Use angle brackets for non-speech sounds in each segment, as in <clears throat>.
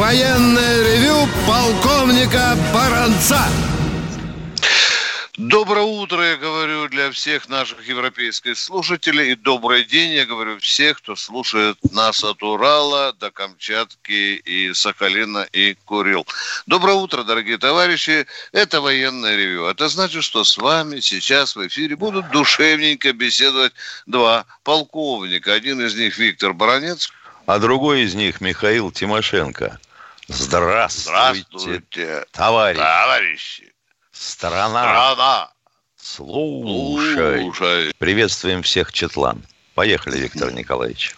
военное ревю полковника Баранца. Доброе утро, я говорю, для всех наших европейских слушателей. И добрый день, я говорю, всех, кто слушает нас от Урала до Камчатки и Сахалина и Курил. Доброе утро, дорогие товарищи. Это военное ревю. Это значит, что с вами сейчас в эфире будут душевненько беседовать два полковника. Один из них Виктор Баранец. А другой из них Михаил Тимошенко. Здравствуйте, Здравствуйте, товарищ. товарищи. Страна. Страна. Слушай. Слушай. Приветствуем всех, Четлан. Поехали, Виктор Николаевич.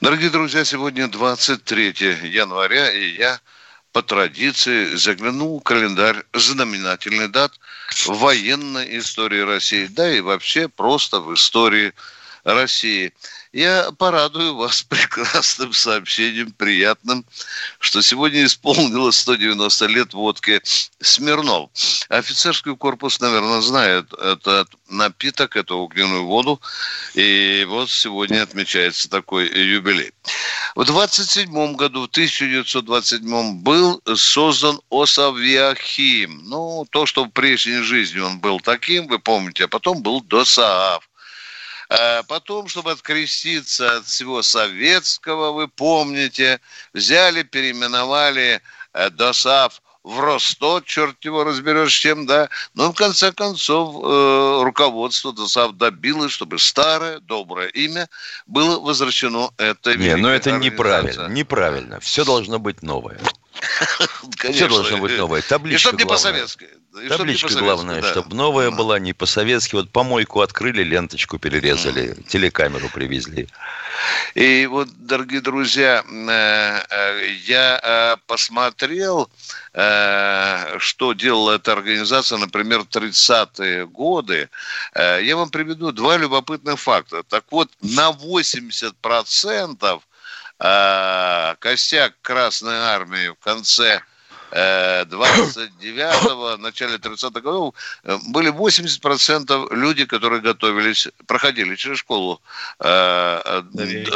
Дорогие друзья, сегодня 23 января, и я по традиции заглянул в календарь знаменательный дат в военной истории России, да и вообще просто в истории России. Я порадую вас <laughs> прекрасным сообщением, приятным, что сегодня исполнилось 190 лет водки Смирнов. Офицерский корпус, наверное, знает этот напиток, эту огненную воду. И вот сегодня отмечается такой юбилей. В 27 году, в 1927 был создан Осавиахим. Ну, то, что в прежней жизни он был таким, вы помните, а потом был ДОСААФ. А Потом, чтобы откреститься от всего советского, вы помните, взяли, переименовали э, ДОСАФ в Ростов, черт его разберешь чем, да. Но в конце концов э, руководство ДОСАФ добилось, чтобы старое, доброе имя было возвращено этой Не, но великой это неправильно. Неправильно. Все должно быть новое. <laughs> Конечно. Все должно быть новое. И Табличка чтобы не главное. по-советски. И Табличка по-советски, главное, да. чтобы новая Да. была, не по-советски. Вот помойку открыли, ленточку перерезали, телекамеру привезли. И вот, дорогие друзья, э, э, я э, посмотрел, что делала эта организация, например, в 30-е годы. Я вам приведу два любопытных факта. Так вот, на 80% э, костяк Красной Армии в конце э, 29-го, начале 30-х годов э, были 80% люди, которые готовились, проходили через школу э, э,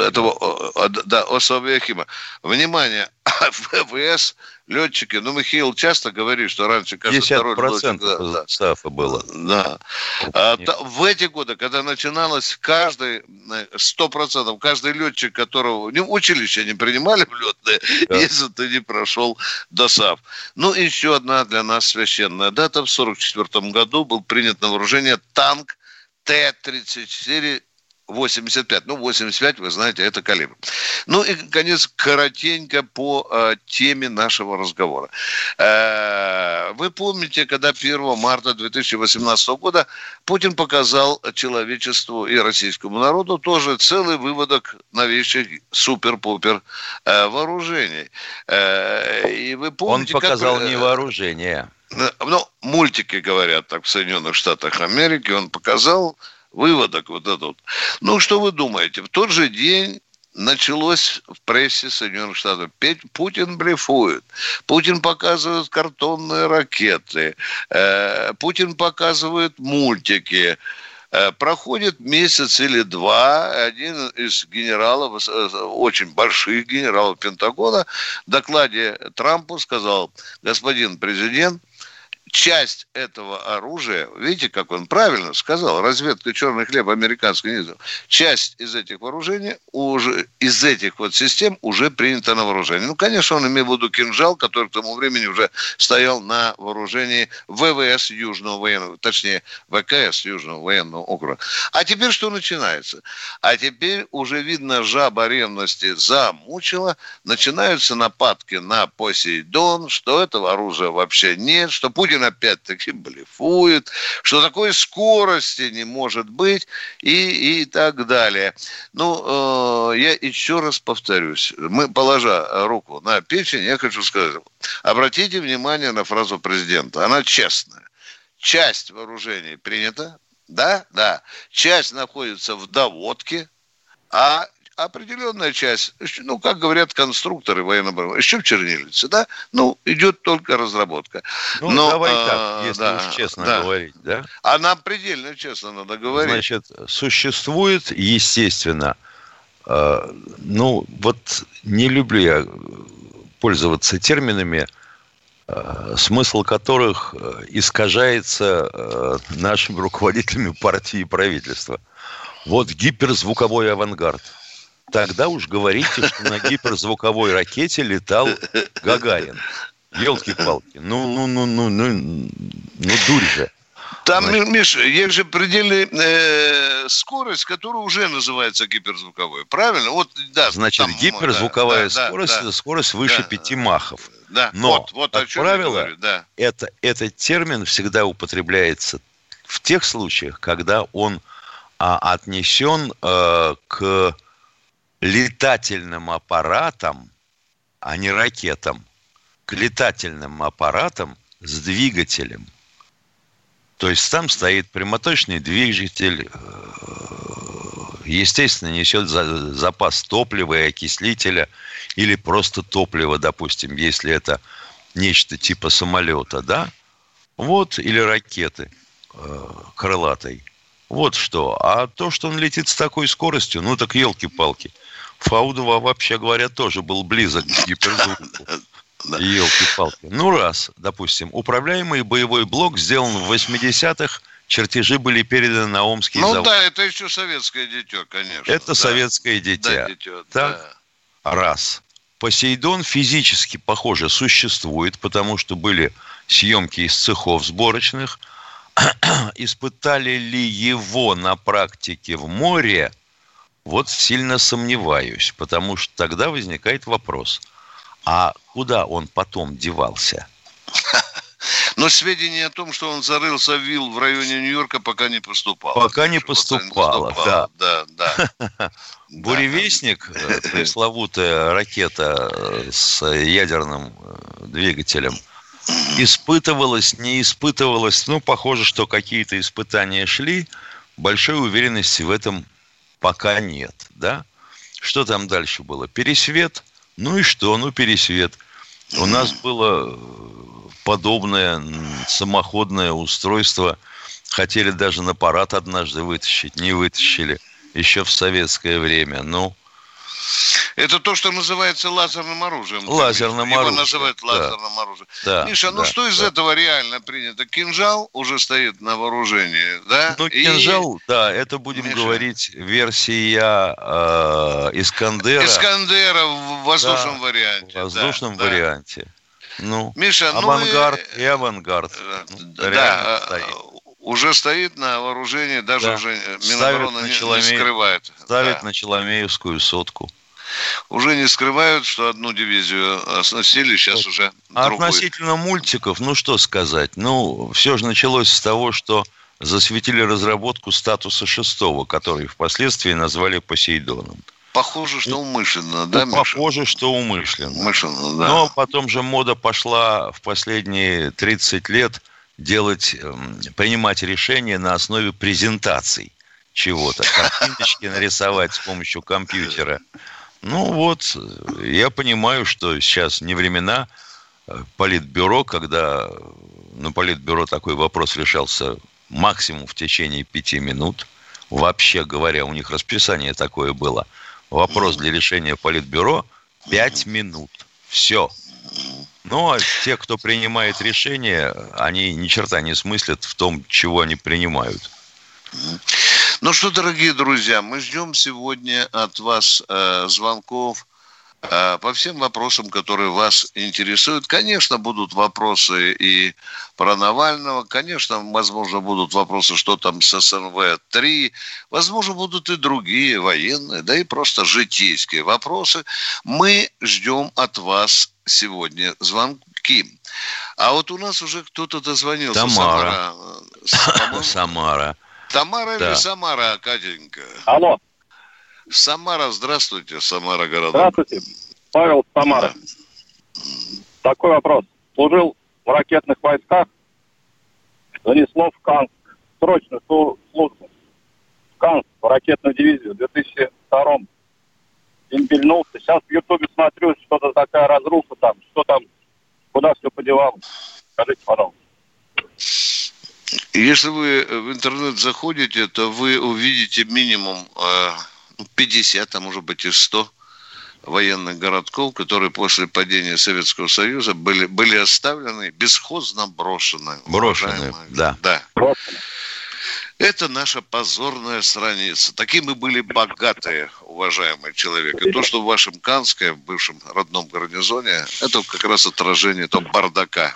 этого, э, э, да, Осавиахима. Внимание, <laughs> ВВС, летчики, ну, Михаил часто говорит, что раньше каждый второй 50% летчик, да. САФа было. Да. А, та- в эти годы, когда начиналось, каждый, э, сто процентов, каждый летчик, которого... Не, училище не принимали в летные, Да. если ты не прошел ДОСАВ. Ну, и еще одна для нас священная дата. В 1944 году был принят на вооружение танк Т-34 85. Ну, 85, вы знаете, это калибр. Ну и, конец, коротенько по э, теме нашего разговора. Э, вы помните, когда 1 марта 2018 года Путин показал человечеству и российскому народу тоже целый выводок новейших супер-пупер э, вооружений. Э, и вы Он помните, как, показал э, не вооружение. ну, мультики говорят так в Соединенных Штатах Америки, он показал выводок вот этот. Ну, что вы думаете? В тот же день началось в прессе Соединенных Штатов. Путин блефует. Путин показывает картонные ракеты. Э, Путин показывает мультики. Э, Проходит месяц или два, один из генералов, э, очень больших генералов Пентагона, в докладе Трампу сказал, господин президент, часть этого оружия, видите, как он правильно сказал, разведка черный хлеб американский не знаю, часть из этих вооружений уже, из этих вот систем уже принята на вооружение. Ну, конечно, он имел в виду кинжал, который к тому времени уже стоял на вооружении ВВС Южного военного, точнее, ВКС Южного военного округа. А теперь что начинается? А теперь уже видно, жаба ревности замучила, начинаются нападки на Посейдон, что этого оружия вообще нет, что Путин Путин опять-таки <laughs> блефует, что такой скорости не может быть и, и так далее. Ну, э, я еще раз повторюсь. Мы, положа руку на печень, я хочу сказать, обратите внимание на фразу президента. Она честная. Часть вооружений принята, да, да. Часть находится в доводке, а определенная часть, ну, как говорят конструкторы военно еще в чернильнице, да, ну, идет только разработка. Ну, Но, давай а, так, если да, уж честно да. говорить, да? А нам предельно честно надо говорить. Значит, существует, естественно, э, ну, вот не люблю я пользоваться терминами, э, смысл которых э, искажается э, нашими руководителями партии и правительства. Вот гиперзвуковой авангард – тогда уж говорите, что на гиперзвуковой ракете летал Гагарин. Елки-палки. Ну, ну, ну, ну, ну, ну, дурь же. Там, Значит, Миша, есть же предельная э, скорость, которая уже называется гиперзвуковой. Правильно? Вот, да, Значит, там, гиперзвуковая да, скорость да, это скорость выше да, 5 махов. Да, Но, вот, вот как правило, говорю, да. это, этот термин всегда употребляется в тех случаях, когда он а, отнесен э, к летательным аппаратом, а не ракетам, к летательным аппаратам с двигателем. То есть там стоит прямоточный двигатель, э, естественно, несет запас топлива и окислителя или просто топлива, допустим, если это нечто типа самолета, да? Вот, или ракеты э, крылатой. Вот что. А то, что он летит с такой скоростью, ну так елки-палки – Фаудова, вообще говоря, тоже был близок к гиперзвуку. <laughs> Елки-палки. Ну, раз, допустим, управляемый боевой блок сделан в 80-х, чертежи были переданы на Омский ну, завод. Ну да, это еще советское дитё, конечно. Это да. советское дитя. Да, дитё, так, да. раз. Посейдон физически, похоже, существует, потому что были съемки из цехов сборочных. <clears throat> Испытали ли его на практике в море – вот сильно сомневаюсь, потому что тогда возникает вопрос, а куда он потом девался? <laughs> Но сведения о том, что он зарылся в вилл в районе Нью-Йорка, пока не поступало. Пока не поступало, да. Да, <laughs> да. Буревестник, э, пресловутая ракета э, с ядерным э, двигателем, испытывалась, не испытывалась, ну, похоже, что какие-то испытания шли, большой уверенности в этом пока нет, да? Что там дальше было? Пересвет? Ну и что? Ну, пересвет. У нас <clears throat> было э, подобное самоходное устройство. Хотели даже на парад однажды вытащить, не вытащили. Еще в советское время. Ну, это то, что называется лазерным оружием. Лазерным Его оружием. Его называют лазерным да. оружием. Да, Миша, ну да, что из да. этого реально принято? Кинжал уже стоит на вооружении, да? Ну, кинжал, И... да, это будем Миша. говорить версия э, Искандера. Искандера в воздушном да, варианте. В воздушном да, варианте. Да. Ну, Миша, авангард ну и, и авангард. Ну, да, стоит. уже стоит на вооружении, даже да. уже Минобороны не, не скрывает. Ставит да. на Челомеевскую сотку уже не скрывают, что одну дивизию оснастили, сейчас уже а другую. Относительно мультиков, ну что сказать, ну все же началось с того, что засветили разработку статуса шестого, который впоследствии назвали Посейдоном. Похоже, что умышленно, да, ну, Миша? Похоже, что умышленно. Умышленно, да. Но потом же мода пошла в последние 30 лет делать, эм, принимать решения на основе презентаций чего-то. Картиночки нарисовать с помощью компьютера. Ну вот, я понимаю, что сейчас не времена э, политбюро, когда на политбюро такой вопрос решался максимум в течение пяти минут. Вообще говоря, у них расписание такое было. Вопрос для решения политбюро – пять минут. Все. Ну, а те, кто принимает решения, они ни черта не смыслят в том, чего они принимают. Ну что, дорогие друзья, мы ждем сегодня от вас э, звонков э, по всем вопросам, которые вас интересуют. Конечно, будут вопросы и про Навального, конечно, возможно, будут вопросы, что там с СНВ-3, возможно, будут и другие военные, да и просто житейские вопросы. Мы ждем от вас сегодня звонки. А вот у нас уже кто-то дозвонился. Тамара. Самара. <laughs> Самара. Тамара да. или Самара, Катенька? Алло. Самара, здравствуйте, Самара городок. Здравствуйте, Павел Самара. Да. Такой вопрос. Служил в ракетных войсках, занесло в Канск, срочно службу. В Канск, в ракетную дивизию в 2002 дембельнулся. Сейчас в Ютубе смотрю, что-то такая разруха там, что там, куда все подевалось. Скажите, пожалуйста. Если вы в интернет заходите, то вы увидите минимум 50, э, а может быть и 100 военных городков, которые после падения Советского Союза были, были оставлены, бесхозно брошены. Брошены, да. да. Это наша позорная страница. Такие мы были богатые, уважаемый человек. И то, что в вашем Канске, в бывшем родном гарнизоне, это как раз отражение этого бардака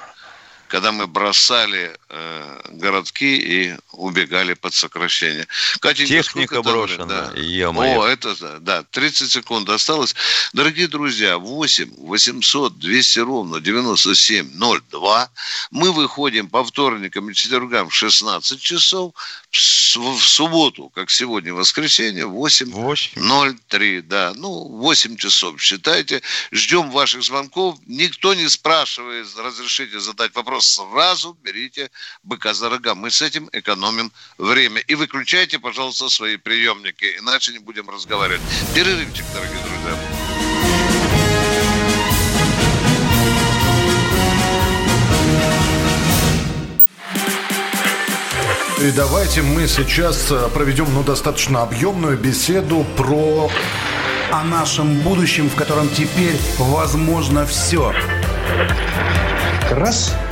когда мы бросали э, городки и убегали под сокращение. Катенька, Техника брошена. Да. О, это да, 30 секунд осталось. Дорогие друзья, 8 800 200 ровно 9702. Мы выходим по вторникам и четвергам в 16 часов. В субботу, как сегодня, воскресенье, 8.03. Да, ну, 8 часов, считайте. Ждем ваших звонков. Никто не спрашивает, разрешите задать вопрос сразу берите быка за рога. Мы с этим экономим время. И выключайте, пожалуйста, свои приемники, иначе не будем разговаривать. Перерывчик, дорогие друзья. И давайте мы сейчас э, проведем ну, достаточно объемную беседу про... О нашем будущем, в котором теперь возможно все. Раз –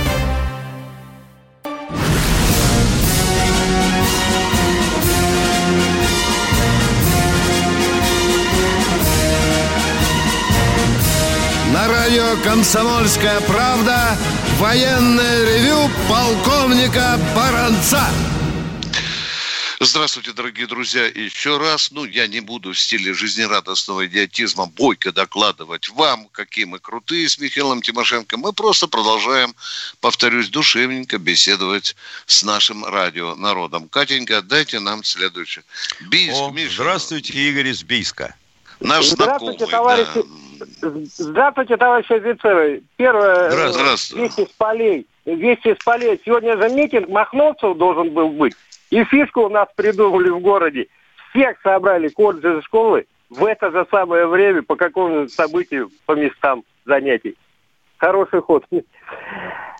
На радио «Комсомольская правда» военное ревю полковника Баранца. Здравствуйте, дорогие друзья. Еще раз, ну, я не буду в стиле жизнерадостного идиотизма бойко докладывать вам, какие мы крутые с Михаилом Тимошенко. Мы просто продолжаем, повторюсь, душевненько беседовать с нашим радио народом. Катенька, дайте нам следующее. Бийск, О, Миша. Здравствуйте, Игорь из Бийска. Наш здравствуйте, знакомый, товарищи. Да. Здравствуйте, товарищи офицеры. Первое, Здравствуйте. вести с полей. Вести с полей. Сегодня же митинг Махновцев должен был быть. И фишку у нас придумали в городе. Всех собрали колледжи школы в это же самое время по какому-нибудь событию по местам занятий. Хороший ход.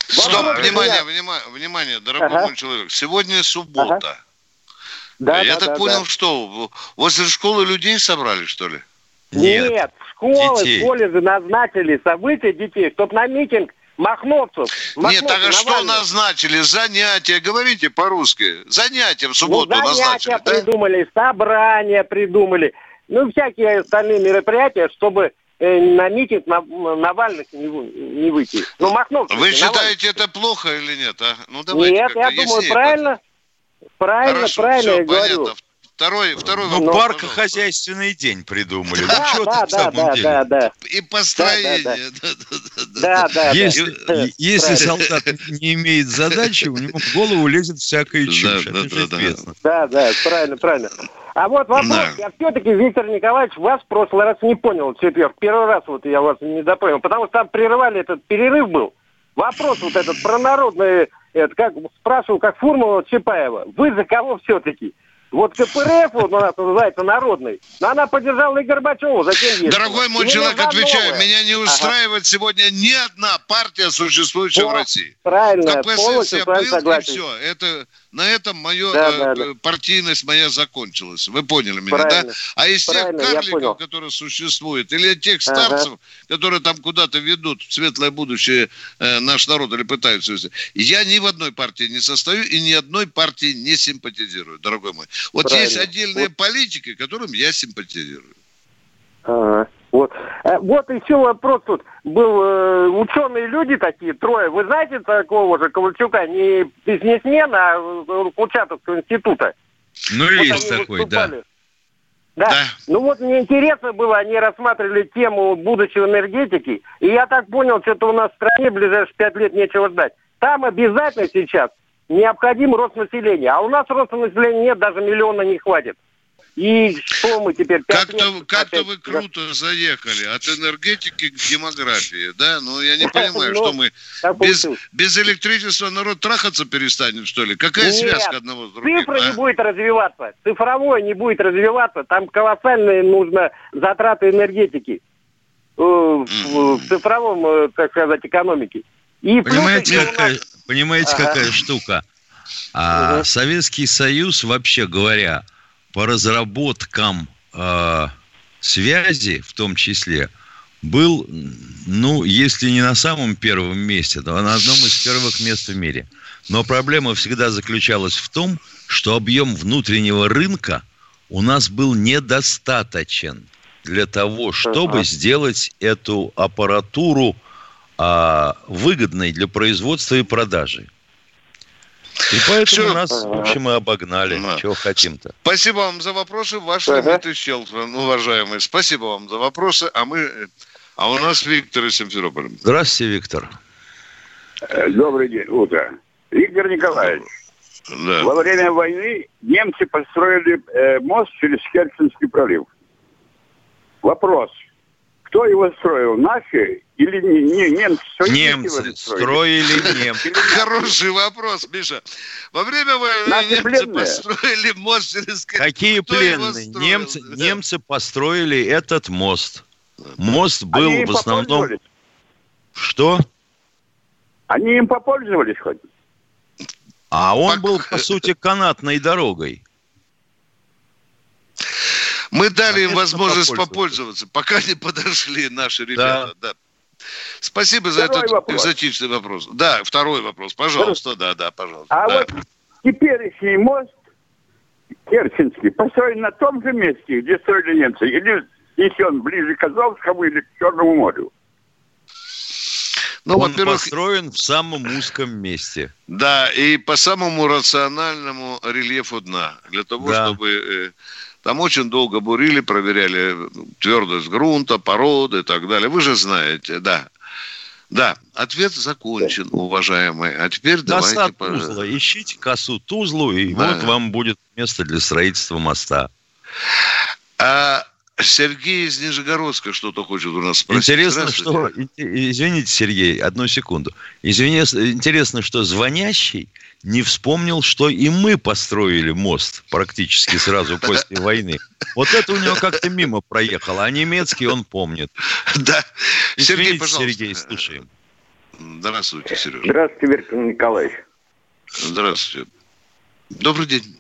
Стоп, Вопрос, внимание, внимание, внимание, дорогой ага. мой человек. Сегодня суббота. Ага. Да, я да, так да, понял, да. что возле школы людей собрали, что ли? Нет, Нет школы, детей. колледжи назначили события детей, чтобы на митинг Махновцев. Махновцев Нет, так а что назначили? Занятия, говорите по-русски. Занятия в субботу ну, занятия назначили, придумали, да? собрания придумали. Ну, всякие остальные мероприятия, чтобы э, на митинг на, Навальных не, не выйти. Ну, Махновцев. Вы считаете это плохо или нет? А? Ну, давайте нет, я думаю, правильно. Правильно, Хорошо, правильно все, я понятно. говорю. Второй, второй ну, вопрос. паркохозяйственный день придумали. Да, ну, что да, да, самом да, деле? Да, да. И построение. Да, да, Если, если солдат не имеет задачи, у него в голову лезет всякая чушь. Да, да, да, да, да, правильно, правильно. А вот вопрос, да. я все-таки, Виктор Николаевич, вас в прошлый раз не понял, четверг. Первый раз вот я вас не допонял, потому что там прерывали этот перерыв был. Вопрос вот этот про народный, это как спрашивал, как формула Чапаева. Вы за кого все-таки? Вот КПРФ, вот у нас называется народный, но она поддержала и Горбачева. Зачем есть? Дорогой мой и человек, отвечаю, меня не устраивает ага. сегодня ни одна партия, существующая вот, в России. Правильно, КПСС я был, согласен. и все. Это на этом мое да, э, да, партийность моя закончилась. Вы поняли меня, Правильно. да? А из тех карликов, которые существуют, или тех старцев, ага. которые там куда-то ведут в светлое будущее э, наш народ или пытаются вести, я ни в одной партии не состою и ни одной партии не симпатизирую, дорогой мой. Вот Правильно. есть отдельные вот. политики, которым я симпатизирую. Ага. Вот. Э, вот еще вопрос тут. Был э, ученые люди такие, трое. Вы знаете такого же Ковальчука? Не бизнесмен, а Курчатовского института. Ну, вот есть такой, да. Да. да. Ну вот мне интересно было, они рассматривали тему будущего энергетики, и я так понял, что-то у нас в стране в ближайшие пять лет нечего ждать. Там обязательно сейчас необходим рост населения, а у нас роста населения нет, даже миллиона не хватит. И что мы теперь? Как-то как вы круто заехали от энергетики к демографии, да? Ну, я не <laughs> понимаю, что мы без, без электричества народ трахаться перестанет, что ли? Какая Нет, связка одного с другим? цифра а? не будет развиваться, цифровое не будет развиваться, там колоссальные нужно затраты энергетики э, в, в цифровом, э, так сказать, экономике. И понимаете, плюс, какая, нас... понимаете ага. какая штука? А угу. Советский Союз, вообще говоря, по разработкам э, связи, в том числе, был, ну, если не на самом первом месте, то на одном из первых мест в мире. Но проблема всегда заключалась в том, что объем внутреннего рынка у нас был недостаточен для того, чтобы сделать эту аппаратуру а, выгодной для производства и продажи. И поэтому Все. нас, в общем, и обогнали. Да. Чего хотим-то. Спасибо вам за вопросы. Ваш ага. Дмитрий Щелкин, уважаемые. Спасибо вам за вопросы. А мы... А у нас Виктор из Симферополя. Здравствуйте, Виктор. Добрый день, утро. Виктор Николаевич, да. во время войны немцы построили э, мост через Керченский пролив. Вопрос. Кто его строил? Наши или не, не, немцы? Немцы строили <laughs> немцы. Хороший вопрос, Миша. Во время войны Наши немцы пленные. построили мост через... Какие Кто пленные? Немцы, да. немцы построили этот мост. Мост был Они в основном... Что? Они им попользовались хоть? А он Пок... был, по сути, канатной дорогой. Мы дали им возможность попользоваться, пока не подошли наши ребята. Да. Да. Спасибо за этот вопрос. экзотичный вопрос. Да, второй вопрос. Пожалуйста, да, да, пожалуйста. А да. вот теперешний мост Керченский построен на том же месте, где строили немцы, или если он ближе к Азовскому или к Черному морю? Ну, он построен в самом узком месте. Да, и по самому рациональному рельефу дна. Для того, да. чтобы э, там очень долго бурили, проверяли твердость грунта, породы и так далее. Вы же знаете, да. Да, ответ закончен, уважаемый. А теперь Коса давайте... Тузла. Ищите косу Тузлу, и да. вот вам будет место для строительства моста. А Сергей из Нижегородска что-то хочет у нас спросить. Интересно, что... Извините, Сергей, одну секунду. Извините, интересно, что звонящий не вспомнил, что и мы построили мост практически сразу после войны. Вот это у него как-то мимо проехало, а немецкий он помнит. Да. Сергей, пожалуйста. Сергей, слушаем. Здравствуйте, Сережа. Здравствуйте, Виктор Николаевич. Здравствуйте. Добрый день.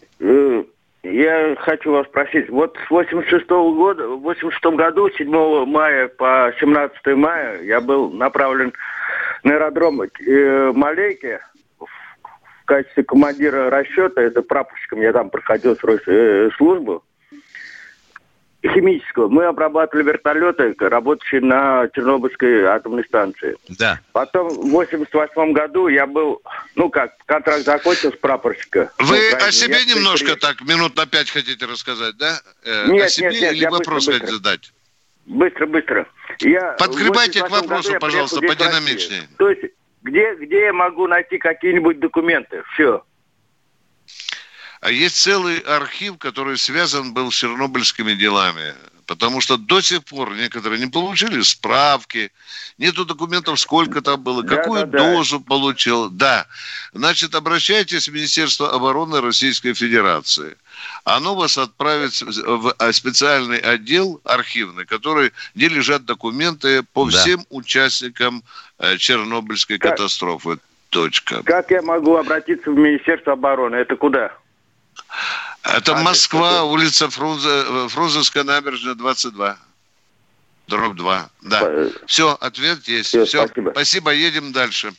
Я хочу вас спросить, вот с 86 -го года, в 86 году, 7 мая по 17 мая, я был направлен на аэродром э, Малейки в качестве командира расчета, это прапорщиком, я там проходил э, службу химического. Мы обрабатывали вертолеты, работающие на Чернобыльской атомной станции. Да. Потом в 88 году я был, ну как, контракт закончился прапорщика. Вы ну, о себе немножко при... так, минут на пять хотите рассказать, да? Э, нет, о себе нет, нет, или вопрос быстро, хотите задать? Быстро, быстро. Я Подгребайте к вопросу, пожалуйста, подинамичнее. То есть где, где я могу найти какие-нибудь документы? Все. А есть целый архив, который связан был с чернобыльскими делами. Потому что до сих пор некоторые не получили справки, нету документов, сколько там было, какую да, да, дозу да. получил. Да. Значит, обращайтесь в Министерство обороны Российской Федерации. Оно вас отправит в специальный отдел архивный, который, где лежат документы по да. всем участникам э, Чернобыльской как, катастрофы. Точка. Как я могу обратиться в Министерство обороны? Это куда? Это а, Москва, это... улица Фрунзе, Фрунзенская набережная, 22. Дробь 2. Да. Все, ответ есть. Все, Все. Спасибо. спасибо, едем дальше.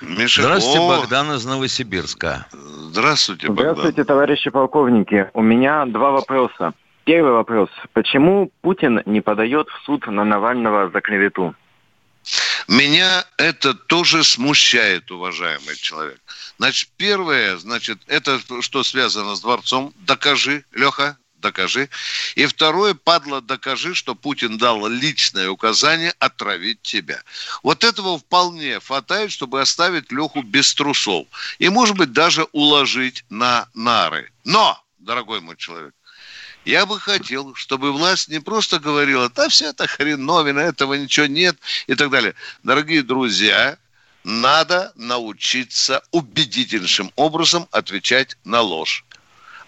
Миша, Здравствуйте, О! Богдан из Новосибирска. Здравствуйте, Богдан. Здравствуйте, товарищи полковники. У меня два вопроса. Первый вопрос. Почему Путин не подает в суд на Навального за клевету? Меня это тоже смущает, уважаемый человек. Значит, первое, значит, это что связано с дворцом. Докажи, Леха, докажи. И второе, падла, докажи, что Путин дал личное указание отравить тебя. Вот этого вполне хватает, чтобы оставить Леху без трусов. И, может быть, даже уложить на нары. Но, дорогой мой человек, я бы хотел, чтобы власть не просто говорила, да все это хреновина, этого ничего нет и так далее. Дорогие друзья, надо научиться убедительнейшим образом отвечать на ложь.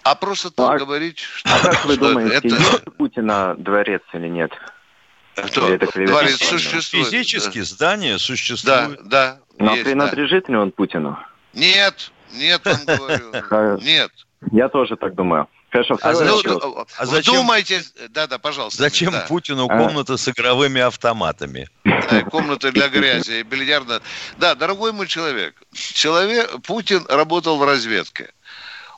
А просто так а, говорить, что, а как вы что думаете, это... есть у Путина дворец или нет? Кто? это дворец существует. Физически да. здание существует. Да, да. Но есть, принадлежит да. ли он Путину? Нет, нет, он говорю. <laughs> Нет. Я тоже так думаю. Хорошо, а, зачем, а зачем, думаете, да-да, пожалуйста. Зачем да. Путину комната а? с игровыми автоматами? Да, комната для грязи, бильярдная. Да, дорогой мой человек, человек, Путин работал в разведке.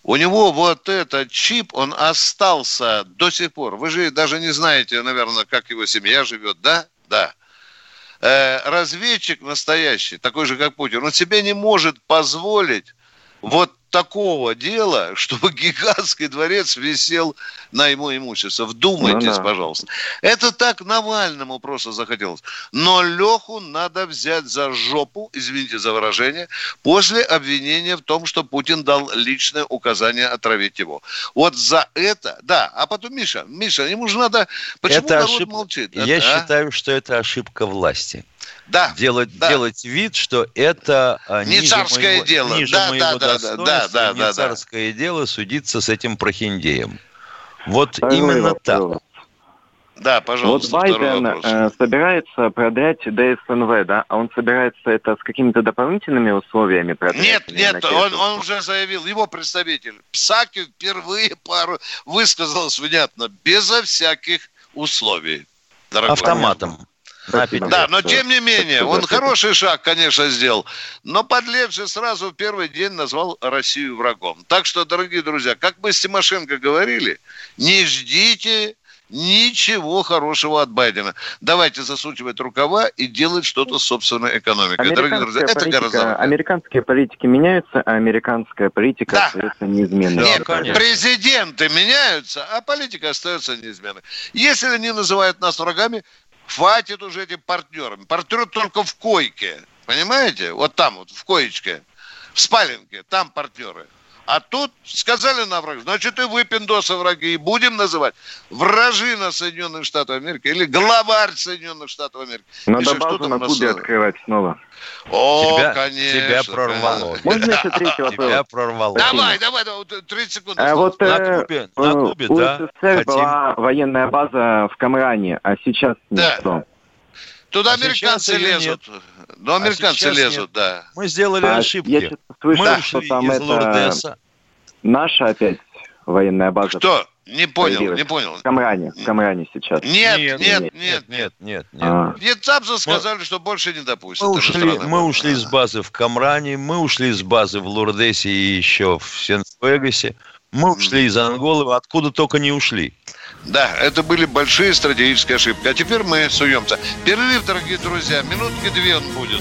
У него вот этот чип, он остался до сих пор. Вы же даже не знаете, наверное, как его семья живет, да? Да. Э, разведчик настоящий, такой же, как Путин, он себе не может позволить вот такого дела, <laughs> чтобы гигантский дворец висел на ему имущество. Вдумайтесь, ну, да. пожалуйста. Это так Навальному просто захотелось. Но Леху надо взять за жопу, извините за выражение, после обвинения в том, что Путин дал личное указание отравить его. Вот за это, да. А потом Миша, Миша, ему же надо... Почему это народ ошиб... молчит? Я это, а? считаю, что это ошибка власти да, делать, да. делать вид, что это а, не ниже царское моего, дело. Ниже да, моего да, достоинства, да, да, не да, царское да. дело судиться с этим прохиндеем. Вот Второй именно вопрос. так. Да, пожалуйста. Вот Байден э, собирается продать ДСНВ, да? А он собирается это с какими-то дополнительными условиями продать? Нет, нет, он, он уже заявил, его представитель Псаки впервые пару высказался внятно, безо всяких условий. Автоматом. Да, но тем не менее, <laughs> он хороший шаг, конечно, сделал. Но подлец же сразу в первый день назвал Россию врагом. Так что, дорогие друзья, как мы с Тимошенко говорили, не ждите ничего хорошего от Байдена. Давайте засучивать рукава и делать что-то с собственной экономикой. Дорогие друзья, это политика, гораздо... Американские политики меняются, а американская политика да. остается неизменной. Нет, да, президенты меняются, а политика остается неизменной. Если они называют нас врагами, Хватит уже этим партнерам. Партнеры только в койке. Понимаете? Вот там вот, в коечке. В спаленке. Там партнеры. А тут сказали на враг, значит и вы, пиндосы, враги, и будем называть вражина Соединенных Штатов Америки или главарь Соединенных Штатов Америки. Надо базу на Кубе нас... открывать снова. О, тебя, конечно. Тебя прорвало. Можно еще третий вопрос? Тебя прорвало. Давай, давай, давай, 30 секунд. А вот, на э, Кубе, на Кубе, у да. СССР Хотим. была военная база в Камране, а сейчас да. что? Туда а американцы лезут. Нет. Ну, американцы а лезут, нет. да. Мы сделали а ошибки. Я слышал, Мы ушли что там из это... Лордеса. Наша опять военная база. Кто? Не понял, не понял. В Камране, в Камране сейчас. Нет, нет, нет, нет, нет, нет. нет. А. Вьетнамцы сказали, что больше не допустят. Мы ушли, мы ушли с базы в Камране, мы ушли с базы в Лурдесе и еще в Сент-Вегасе. Мы ушли из Анголы, откуда только не ушли. Да, это были большие стратегические ошибки. А теперь мы суемся. Перерыв, дорогие друзья. Минутки две он будет.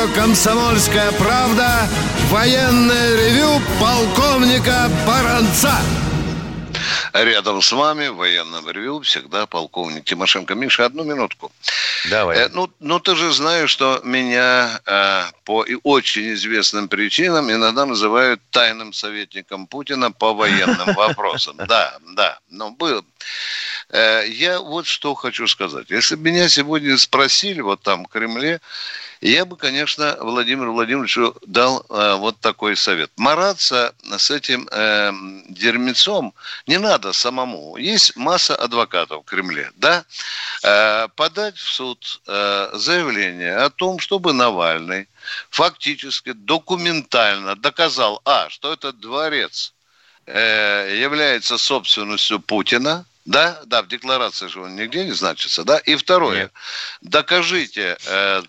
Радио «Комсомольская правда» Военное ревю полковника Баранца. Рядом с вами в военном ревю всегда полковник Тимошенко. Миша, одну минутку. Давай. Э, ну, ну, ты же знаешь, что меня э, по и очень известным причинам иногда называют тайным советником Путина по военным вопросам. <laughs> Да, да. Но был. Э, я вот что хочу сказать. Если бы меня сегодня спросили вот там в Кремле, я бы, конечно, Владимиру Владимировичу дал э, вот такой совет. Мараться с этим э, дерьмецом не надо самому. Есть масса адвокатов в Кремле, да? Э, подать в суд э, заявление о том, чтобы Навальный фактически документально доказал, а, что этот дворец э, является собственностью Путина, да, да, в декларации же он нигде не значится, да. И второе, Нет. докажите э,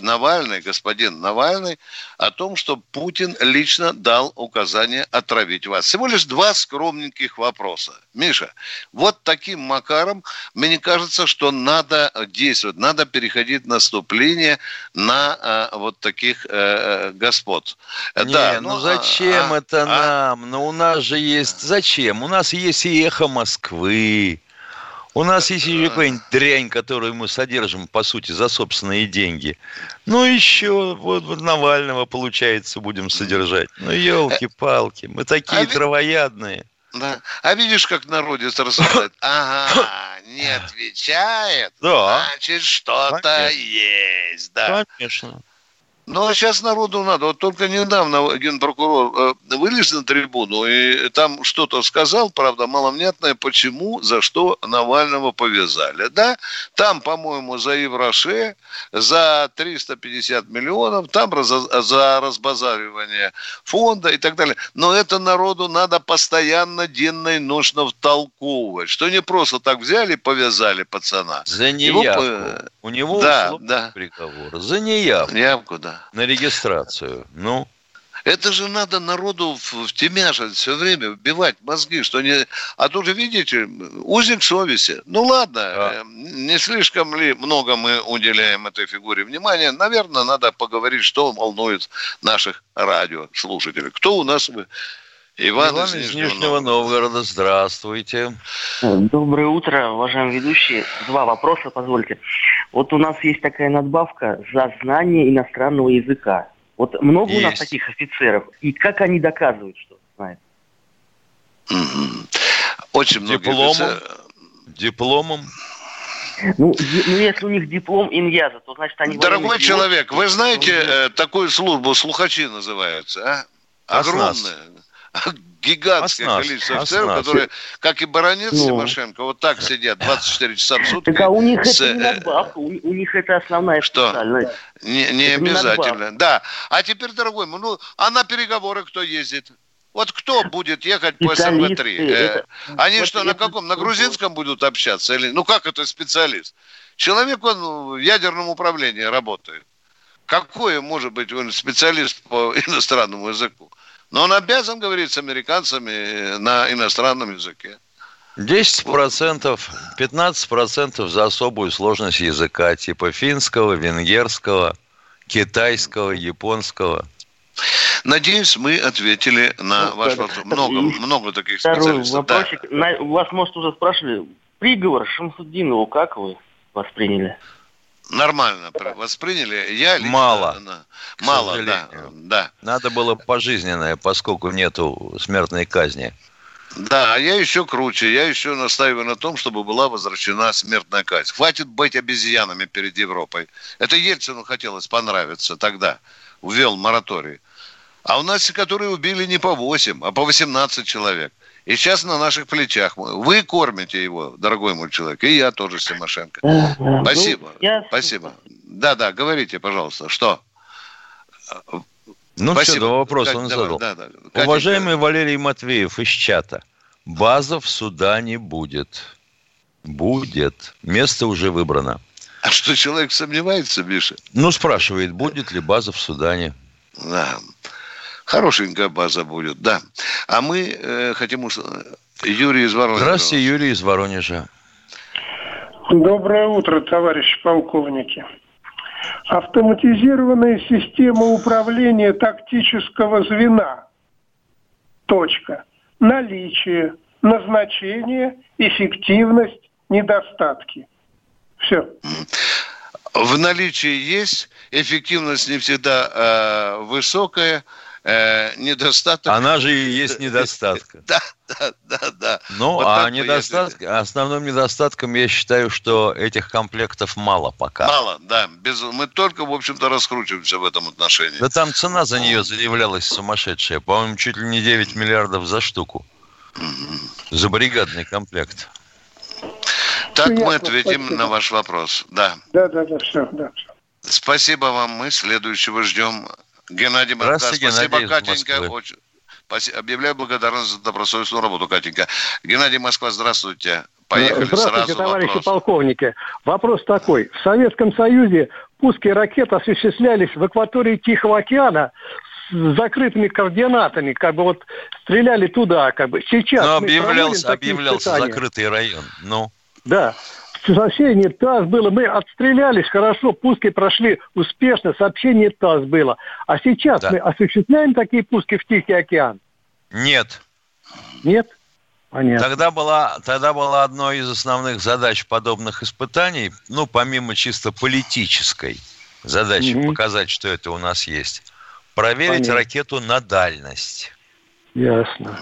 Навальный, господин Навальный, о том, что Путин лично дал указание отравить вас. Всего лишь два скромненьких вопроса. Миша, вот таким макаром, мне кажется, что надо действовать, надо переходить наступление на э, вот таких э, господ. Не, да, ну, ну зачем а, это а, нам? Ну у нас же есть... Зачем? У нас есть и эхо Москвы, у нас есть еще какая-нибудь дрянь, которую мы содержим, по сути, за собственные деньги. Ну, еще вот, вот Навального, получается, будем содержать. Ну, елки-палки, мы такие а травоядные. Да. А видишь, как народец рассуждает? <laughs> Ага, не отвечает, да. значит, что-то есть. Да. Конечно. Ну, а сейчас народу надо. Вот только недавно генпрокурор э, вылез на трибуну и там что-то сказал, правда, маловнятное, почему, за что Навального повязали. Да, там, по-моему, за Евроше, за 350 миллионов, там за, за разбазаривание фонда и так далее. Но это народу надо постоянно, денно и ночно втолковывать, что не просто так взяли, повязали пацана. За неявку. Его... У него да, да. приговор. За неявку. Неявку, да на регистрацию. Ну, это же надо народу втемяжить все время, вбивать мозги, что не... А тут видите, узник совести. Ну ладно, да. Э, не слишком ли много мы уделяем этой фигуре внимания? Наверное, надо поговорить, что волнует наших радиослушателей. Кто у нас... Иван, Иван из, из Нижнего, Нижнего Новгорода. Здравствуйте. Доброе утро, уважаемые ведущие. Два вопроса, позвольте. Вот у нас есть такая надбавка за знание иностранного языка. Вот много есть. у нас таких офицеров, и как они доказывают, что знают? Очень много Дипломом? Дипломом? Ну, ну, если у них диплом иньяза, то значит они... Дорогой человек, вы знаете э, такую службу, слухачи называются, а? Огромная <laughs> гигантское Оснас, количество офицеров, Оснас. которые, как и баронец ну. Тимошенко, вот так сидят 24 часа в сутки. Так а у них с... это не надбавка, у, у них это основная Что? специальность. Не, не это обязательно, не да. А теперь, дорогой мой, ну, а на переговоры кто ездит? Вот кто будет ехать по СМВ-3? Э, они вот что, на каком? На грузинском будут общаться? Или, ну как это специалист? Человек, он в ядерном управлении работает. Какой может быть он специалист по <laughs> иностранному языку? Но он обязан говорить с американцами на иностранном языке. 10%, 15% за особую сложность языка, типа финского, венгерского, китайского, японского. Надеюсь, мы ответили на ну, ваш вопрос. Много, много таких Второй специалистов. Вопросик. Да. На, вас, может, уже спрашивали, приговор Шамсудинову как вы восприняли? Нормально восприняли. Я лично, мало. Мало, да, да. Надо было пожизненное, поскольку нету смертной казни. Да, а я еще круче. Я еще настаиваю на том, чтобы была возвращена смертная казнь. Хватит быть обезьянами перед Европой. Это Ельцину хотелось понравиться тогда. Увел мораторий. А у нас, которые убили не по 8, а по 18 человек. И сейчас на наших плечах. Вы кормите его, дорогой мой человек, и я тоже, Тимошенко. Спасибо. Ну, Спасибо. Да-да, говорите, пожалуйста, что? Ну, Спасибо. все, два вопроса как, он давай, задал. Да, да. Уважаемый как... Валерий Матвеев из чата. База в суда не будет. Будет. Место уже выбрано. А что, человек сомневается, Миша? Ну, спрашивает, будет ли база в Судане. Да. Хорошенькая база будет, да. А мы э, хотим... Уж... Юрий из Воронежа. Здравствуйте, Юрий из Воронежа. Доброе утро, товарищи полковники. Автоматизированная система управления тактического звена. Точка. Наличие, назначение, эффективность, недостатки. Все. В наличии есть, эффективность не всегда э, высокая, э, недостаток... Она же и есть недостаток. <laughs> Да, да, да, да. Ну, вот а недостаток, основным недостатком я считаю, что этих комплектов мало пока. Мало, да. Без, мы только, в общем-то, раскручиваемся в этом отношении. Да там цена за нее заявлялась сумасшедшая. По-моему, чуть ли не 9 миллиардов за штуку. За бригадный комплект. Так мы ответим спасибо. на ваш вопрос. Да. Да, да, да, все, да. Спасибо вам. Мы следующего ждем. Геннадий Маркас. Спасибо, Геннадий Катенька. Очень... Спасибо. Объявляю благодарность за добросовестную работу, Катенька. Геннадий Москва, здравствуйте. Поехали Здравствуйте, сразу товарищи вопрос. полковники. Вопрос такой. В Советском Союзе пуски ракет осуществлялись в акватории Тихого океана с закрытыми координатами, как бы вот стреляли туда, как бы. Сейчас Но мы объявлялся, объявлялся испытания. закрытый район. Ну, Да. Сообщение ТАСС было. Мы отстрелялись хорошо, пуски прошли успешно, сообщение ТАСС было. А сейчас Да. мы осуществляем такие пуски в Тихий океан? нет. Нет? Понятно. Тогда была, тогда была одной из основных задач подобных испытаний, ну, помимо чисто политической задачи Мгм. показать, что это у нас есть, проверить Понятно. ракету на дальность. Ясно.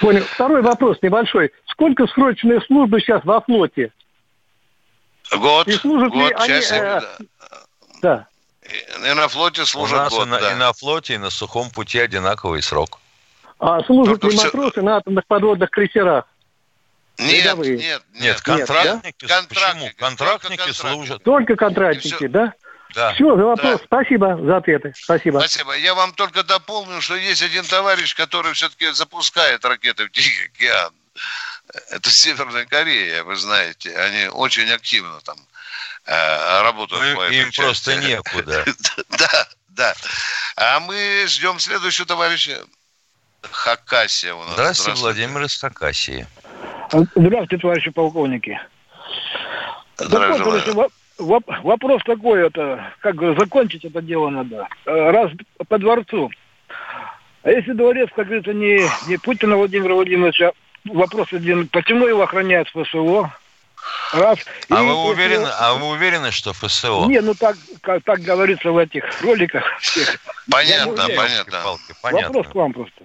Понял. Второй вопрос небольшой. Сколько срочной службы сейчас во флоте? Год, И служат ли год, они, часть, э, Да. И на флоте У служат нас год, и, на, да. и на флоте, и на сухом пути одинаковый срок. А служат Только ли матросы на атомных подводных крейсерах? Нет, Рядовые. нет, Нет, нет. контрактники, да? почему? Контрактники, Контрактники только служат. Только контрактники, да? Да. Все, за вопрос. Спасибо за ответы. Спасибо. Спасибо. Я вам только дополню, что есть один товарищ, который все-таки запускает ракеты в Тихий океан. Это Северная Корея, вы знаете. Они очень активно там э, работают Ну, по этой им просто части. некуда. <laughs> Да, да. А мы ждем следующего товарища. Хакасия у нас. Здравствуйте, Владимир из Хакасии. Здравствуйте, товарищи полковники. Воп- вопрос такой, это, как бы закончить это дело надо. Э, Раз по дворцу. А если дворец, как говорится, не, не Путина Владимира Владимировича, вопрос один, почему его охраняют ФСО? Раз. А И вы если- уверены, а вы уверены, что ФСО? Не, ну так, как, так говорится в этих роликах. всех. Понятно, уверен. понятно. Вопрос к вам просто.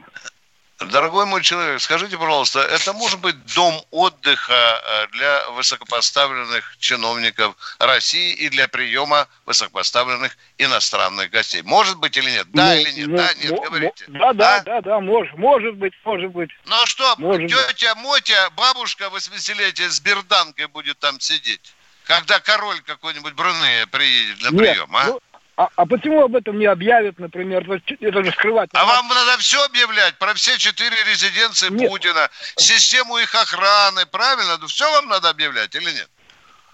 Дорогой мой человек, скажите, пожалуйста, это может быть дом отдыха э, для высокопоставленных чиновников России и для приема высокопоставленных иностранных гостей? Может быть или нет? Да Ну, или нет? ну, да, нет, мо- говорите. мо- Да, да, да, да, может, может быть, может быть. Ну а что, Может тетя Мотя, бабушка 80-летия с берданкой будет там сидеть, когда король какой-нибудь Брунея приедет на Нет, прием, а? ну, а, а почему об этом не объявят, например? Это, же скрывать. А вам надо все объявлять про все четыре резиденции Нет. Путина, систему их охраны, правильно? Ну, все вам надо объявлять или нет?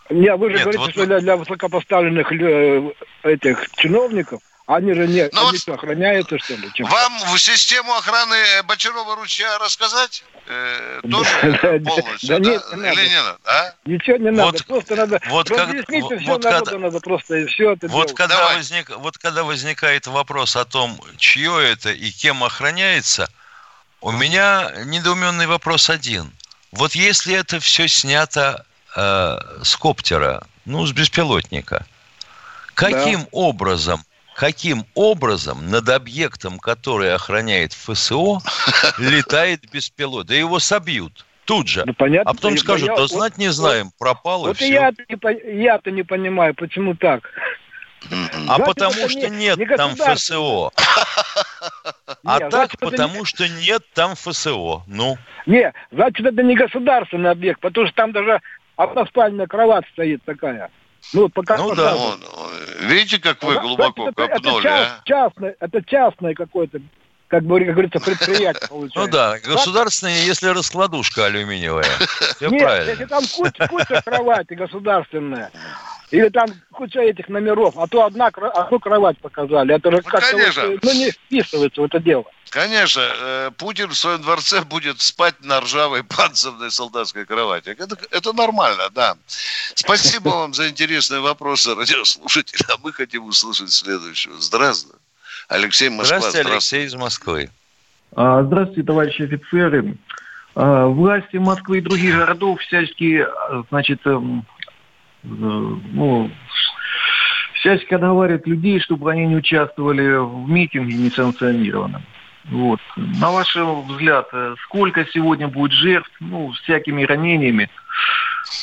Не, вы же Нет, говорите, вот- что для, для высокопоставленных э, этих чиновников, они же не Ну они вот- что, охраняются, что ли? чем? Вам в систему охраны э, Бочарова ручья рассказать? Э, <laughs> тоже полностью, Да да? нет, не надо. Или не надо? А? Ничего не надо, Вот- просто надо вот как- разъяснить вот- все вот народу когда- надо просто и все это Вот делать. когда, возник, вот когда возникает вопрос о том, чье это и кем охраняется, у меня недоуменный вопрос один. Вот если это все снято э, с коптера, ну, с беспилотника, каким образом, каким образом над объектом, который охраняет ФСО, <laughs> летает беспилот? Да его собьют тут же. понятно, а потом я- скажут, я- да вот- знать не знаем, пропал и Вот и все. я не, я-то не понимаю, почему так. А Значит, потому что не- нет не там. ФСО. <laughs> А так, потому что нет там ФСО. Ну, Не, значит, это не государственный объект, потому что там даже односпальная кровать стоит такая. Ну, пока Ну да, он- видите, как вы глубоко это, это копнули, част- а? частное, это частное какое-то, как бы как говорится, предприятие ну получается. да, государственные, если раскладушка алюминиевая. Все Нет, правильно. если там куча, куча кровати государственная, или там куча этих номеров, а то одна, одну кровать показали. Это же как-то конечно. вот, ну, не вписывается в это дело. Конечно, э, Путин в своем дворце будет спать на ржавой панцирной солдатской кровати. Это, это нормально, да. Спасибо вам за интересные вопросы, радиослушатели. А мы хотим услышать следующего. Здравствуйте. Алексей Москва. Здравствуйте, Алексей из Москвы. А, Здравствуйте, товарищи офицеры. А, власти Москвы и других городов всячески, значит, эм, э, ну, всячески отговаривают людей, чтобы они не участвовали в митинге несанкционированном. Вот. На ваш взгляд, э, сколько сегодня будет жертв, ну, всякими ранениями?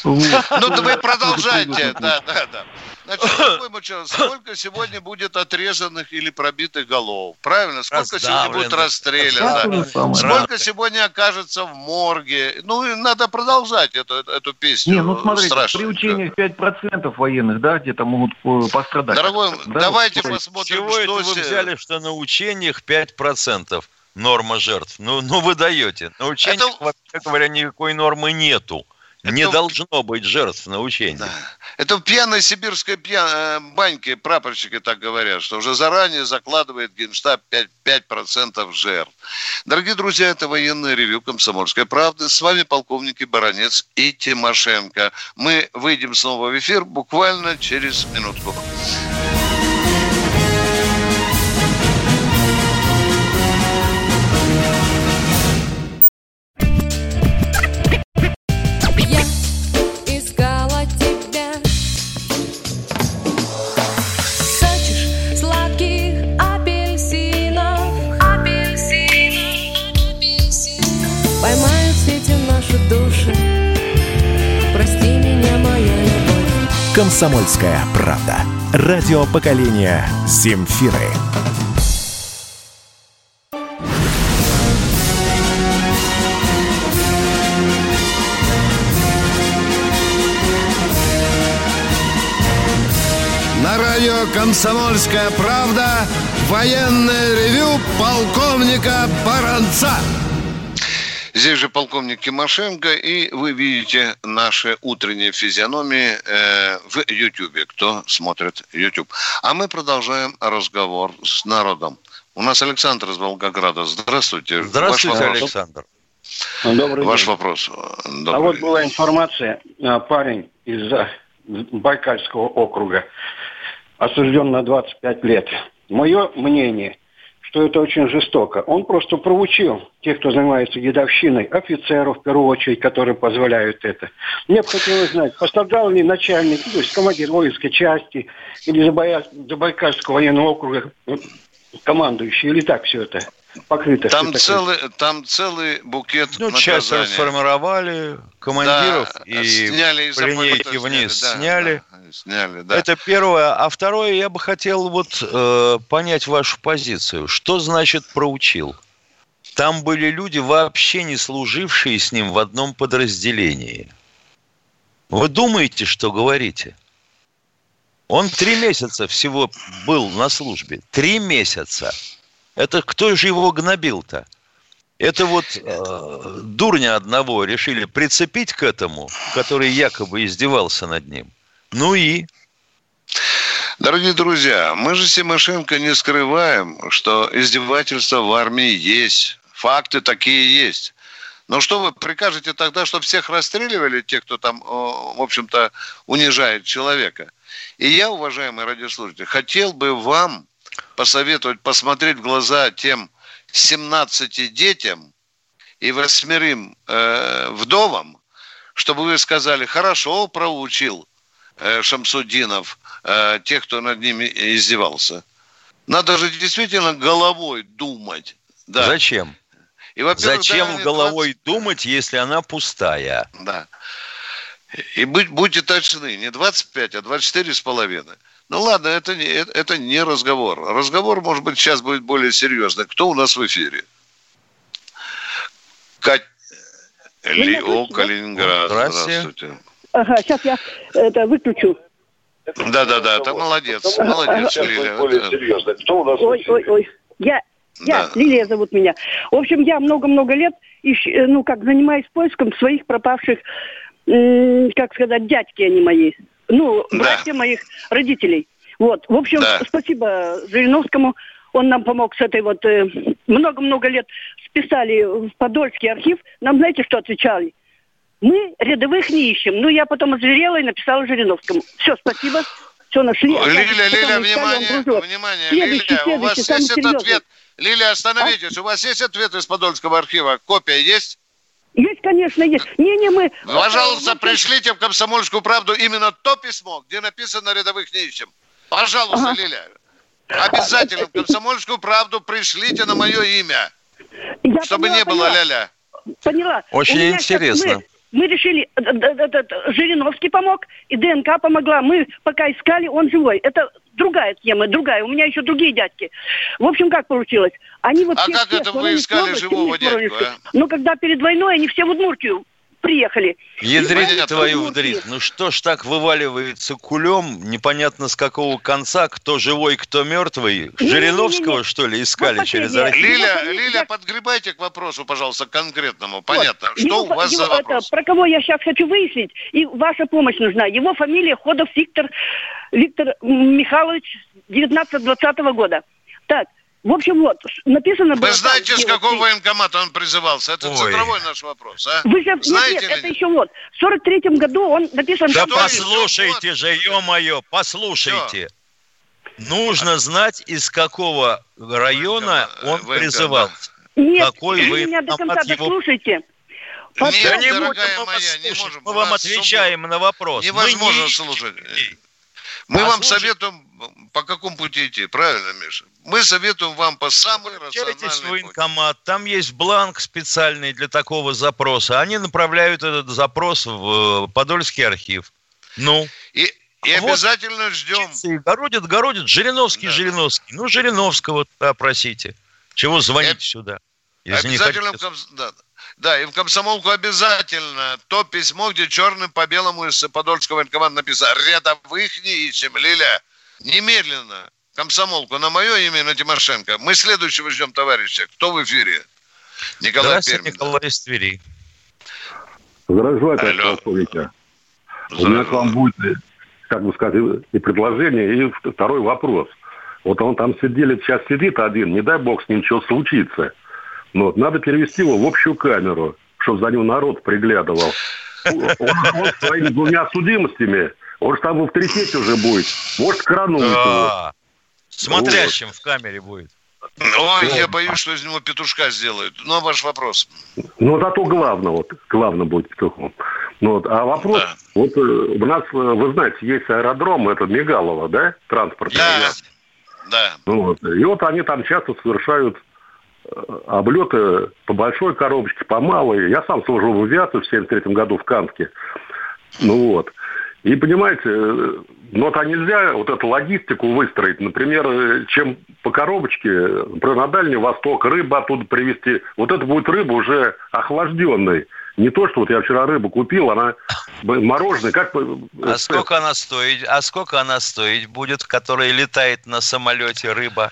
Ну, да вы продолжайте, да, да, да. Значит, сколько сегодня будет отрезанных или пробитых голов? Правильно? Сколько сегодня будет расстреляно? Сколько сегодня окажется в морге? Ну, надо продолжать эту, эту песню. Не, ну смотрите, при учениях 5% военных, да, где-то могут э, пострадать. Дорогой, да, давайте вот, посмотрим, Чего что... это вы взяли, что на учениях 5% норма жертв? Ну, ну вы даете. На учениях, это... вообще говоря, никакой нормы нету. Это... Не должно быть жертв на учении. Да. Это в пьяной сибирской пьян... Э, баньке прапорщики так говорят, что уже заранее закладывает Генштаб 5%, 5 жертв. Дорогие друзья, это военное ревю «Комсомольской правды». С вами полковники Баранец и Тимошенко. Мы выйдем снова в эфир буквально через минутку. «Комсомольская правда». Радио поколения Земфиры. На радио «Комсомольская правда» военное ревю полковника Баранца. Здесь же полковник Тимошенко, и вы видите наши утренние физиономии э, в YouTube, кто смотрит YouTube. А мы продолжаем разговор с народом. У нас Александр из Волгограда. Здравствуйте. Здравствуйте, Ваш Александр. Добрый Ваш день. вопрос. Добрый а вот была информация, а, парень из Байкальского округа осужден на 25 лет. Мое мнение – что это очень жестоко. Он просто проучил тех, кто занимается дедовщиной, офицеров, в первую очередь, которые позволяют это. Мне бы хотелось знать, пострадал ли начальник, то есть командир воинской части или Забайкальского военного округа командующий, или так все это? Покрыто. Там целый, там целый букет Ну, часть расформировали, командиров да, и сняли по линейке вниз сняли. Да, сняли. Да, сняли да. Это первое. А второе, я бы хотел вот э, понять вашу позицию. Что значит проучил? Там были люди, вообще не служившие с ним в одном подразделении. Вы думаете, что говорите? Он три месяца всего был на службе. Три месяца. Это кто же его гнобил-то? Это вот э, дурня одного решили прицепить к этому, который якобы издевался над ним. Ну и? Дорогие друзья, мы же Симошенко не скрываем, что издевательства в армии есть. Факты такие есть. Но что вы прикажете тогда, чтобы всех расстреливали, те, кто там, в общем-то, унижает человека? И я, уважаемые радиослушатели, хотел бы вам посоветовать посмотреть в глаза тем 17 детям и восьмерым э, вдовам, чтобы вы сказали, хорошо проучил э, Шамсудинов э, тех, кто над ними издевался. Надо же действительно головой думать. Да. Зачем? И, Зачем да, головой 20... думать, если она пустая? Да. И будь, будьте точны, не 25, а 24 с половиной. Ну ладно, это не, это не разговор. Разговор, может быть, сейчас будет более серьезный. Кто у нас в эфире? Кать... Лио, Калининград. Здравствуйте. Здравствуйте. Ага, сейчас я это выключу. Да, да, да, это молодец, молодец, Лилия. Более серьезно. Кто у нас ой, ой, ой. Я, я, да. Лилия зовут меня. В общем, я много-много лет, ищ, ну, как занимаюсь поиском своих пропавших, как сказать, дядьки они мои ну, да. братья моих родителей. Вот, в общем, да. спасибо Жириновскому. Он нам помог с этой вот... Э, много-много лет списали в Подольский архив. Нам знаете, что отвечали? Мы рядовых не ищем. Ну, я потом озверела и написала Жириновскому. Все, спасибо. Все нашли. Лиля, Лиля, внимание, внимание. Следующий, Лиля, у вас есть этот ответ. Лилия, остановитесь. А? У вас есть ответ из Подольского архива? Копия есть? Есть, конечно, есть. Не-не, мы... Пожалуйста, пришлите в «Комсомольскую правду» именно то письмо, где написано «Рядовых не ищем». Пожалуйста, ага. Лиля. Обязательно в «Комсомольскую правду» пришлите на мое имя. Я чтобы поняла, не было ля-ля. Поняла. Очень интересно. Мы, мы решили, э, Жириновский помог, и ДНК помогла. Мы пока искали, он живой. Это другая тема, другая. У меня еще другие дядьки. В общем, как получилось? Они вот а все, как все это вы искали живого дядьку, а? Но когда перед войной они все в Удмуртию приехали. Ядрить твою вдрить. Ну что ж так вываливается кулем, непонятно с какого конца, кто живой, кто мертвый. Не, Жириновского, не, не, что ли, искали вот через Россию? Лиля, Лиля, подгребайте к вопросу, пожалуйста, конкретному. Понятно. Вот. Что его, у вас его, за вопрос? Это, про кого я сейчас хочу выяснить, и ваша помощь нужна. Его фамилия Ходов Виктор, Виктор Михайлович, 19-20 года. Так, в общем, вот, написано... Вы знаете, с какого вот, военкомата он призывался? Это Ой. центровой наш вопрос, а? Вы же, знаете нет, нет, это еще вот. В 43-м году он написан... Да послушайте же, ё-моё, послушайте. Что? Нужно знать, из какого района он призывался. Нет, Какой вы меня до конца его... дослушайте. Нет, да не дорогая моя, не можем. Мы вам отвечаем на вопрос. Невозможно не... слушать. Мы вам советуем, по какому пути идти, правильно, Миша? Мы советуем вам по самой рациональной в военкомат, там есть бланк специальный для такого запроса. Они направляют этот запрос в э, Подольский архив. Ну? И, и вот обязательно ждем. И городит, городит, Жириновский, да. Жириновский. Ну, Жириновского опросите. Чего звонить сюда? Если обязательно, хотите... да, да, и в комсомолку обязательно то письмо, где черным по белому из Подольского военкомата написано «Рядовых не ищем, Лиля». Немедленно комсомолку на мое имя, на Тимошенко. Мы следующего ждем товарища. Кто в эфире? Николай Здравствуйте, Николай из Твери. Здравствуйте, полковника. У меня к вам будет, как бы сказать, и предложение, и второй вопрос. Вот он там сидели, сейчас сидит один, не дай бог с ним что случится – ну, вот, надо перевести его в общую камеру, чтобы за ним народ приглядывал. Он, он своими двумя судимостями, он же там в авторитете уже будет. Может, коронует его. Смотрящим вот. в камере будет. Ой, я боюсь, что из него петушка сделают. Ну, ваш вопрос. Ну, зато главное, вот, главное будет петухом. Ну, вот, а вопрос, да. вот э, у нас, э, вы знаете, есть аэродром, это Мигалово, да, транспортный. Да, да. Ну, вот, и вот они там часто совершают облеты по большой коробочке, по малой. Я сам служил в авиации в 73 году в Канске. Ну вот. И понимаете, ну вот а нельзя вот эту логистику выстроить, например, чем по коробочке, например, на Дальний Восток рыба оттуда привезти. Вот это будет рыба уже охлажденной. Не то, что вот я вчера рыбу купил, она мороженое, как... А сколько она стоит? А сколько она стоить будет, которая летает на самолете рыба?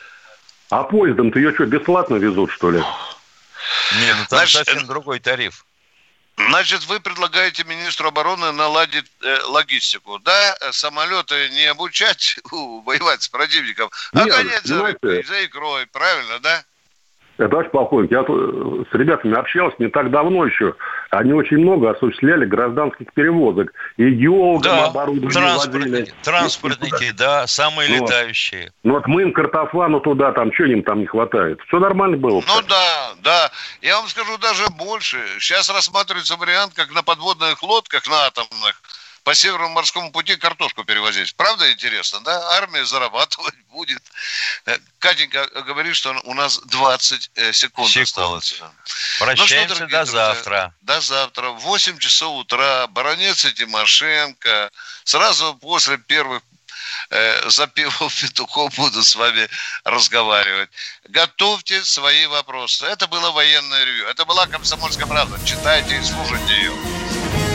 А поездом-то ее что, бесплатно везут, что ли? Не, ну там Значит, совсем другой тариф. Значит, вы предлагаете министру обороны наладить э, логистику, да? Самолеты не обучать <laughs> воевать с противником, а гонять за, за икрой, правильно, да? Товарищ полковник, я с ребятами общался не так давно еще. Они очень много осуществляли гражданских перевозок. И геологам да, оборудование транспортники. Транспортники, да, самые ну, летающие. Ну вот мы им картофану туда, там, что им там не хватает? Все нормально было. Ну да, да. Я вам скажу даже больше. Сейчас рассматривается вариант, как на подводных лодках, на атомных, по Северному морскому пути картошку перевозить. Правда интересно, да? Армия зарабатывать <laughs> будет. Э, Катенька говорит, что у нас 20 э, секунд, секунд. осталось. Прощаемся ну, что, до друзья, завтра. До завтра. В 8 часов утра Баронец и Тимошенко. Сразу после первых э, запевов <laughs> петухов буду с вами разговаривать. Готовьте свои вопросы. Это было военное ревью. Это была «Комсомольская правда». Читайте и слушайте ее.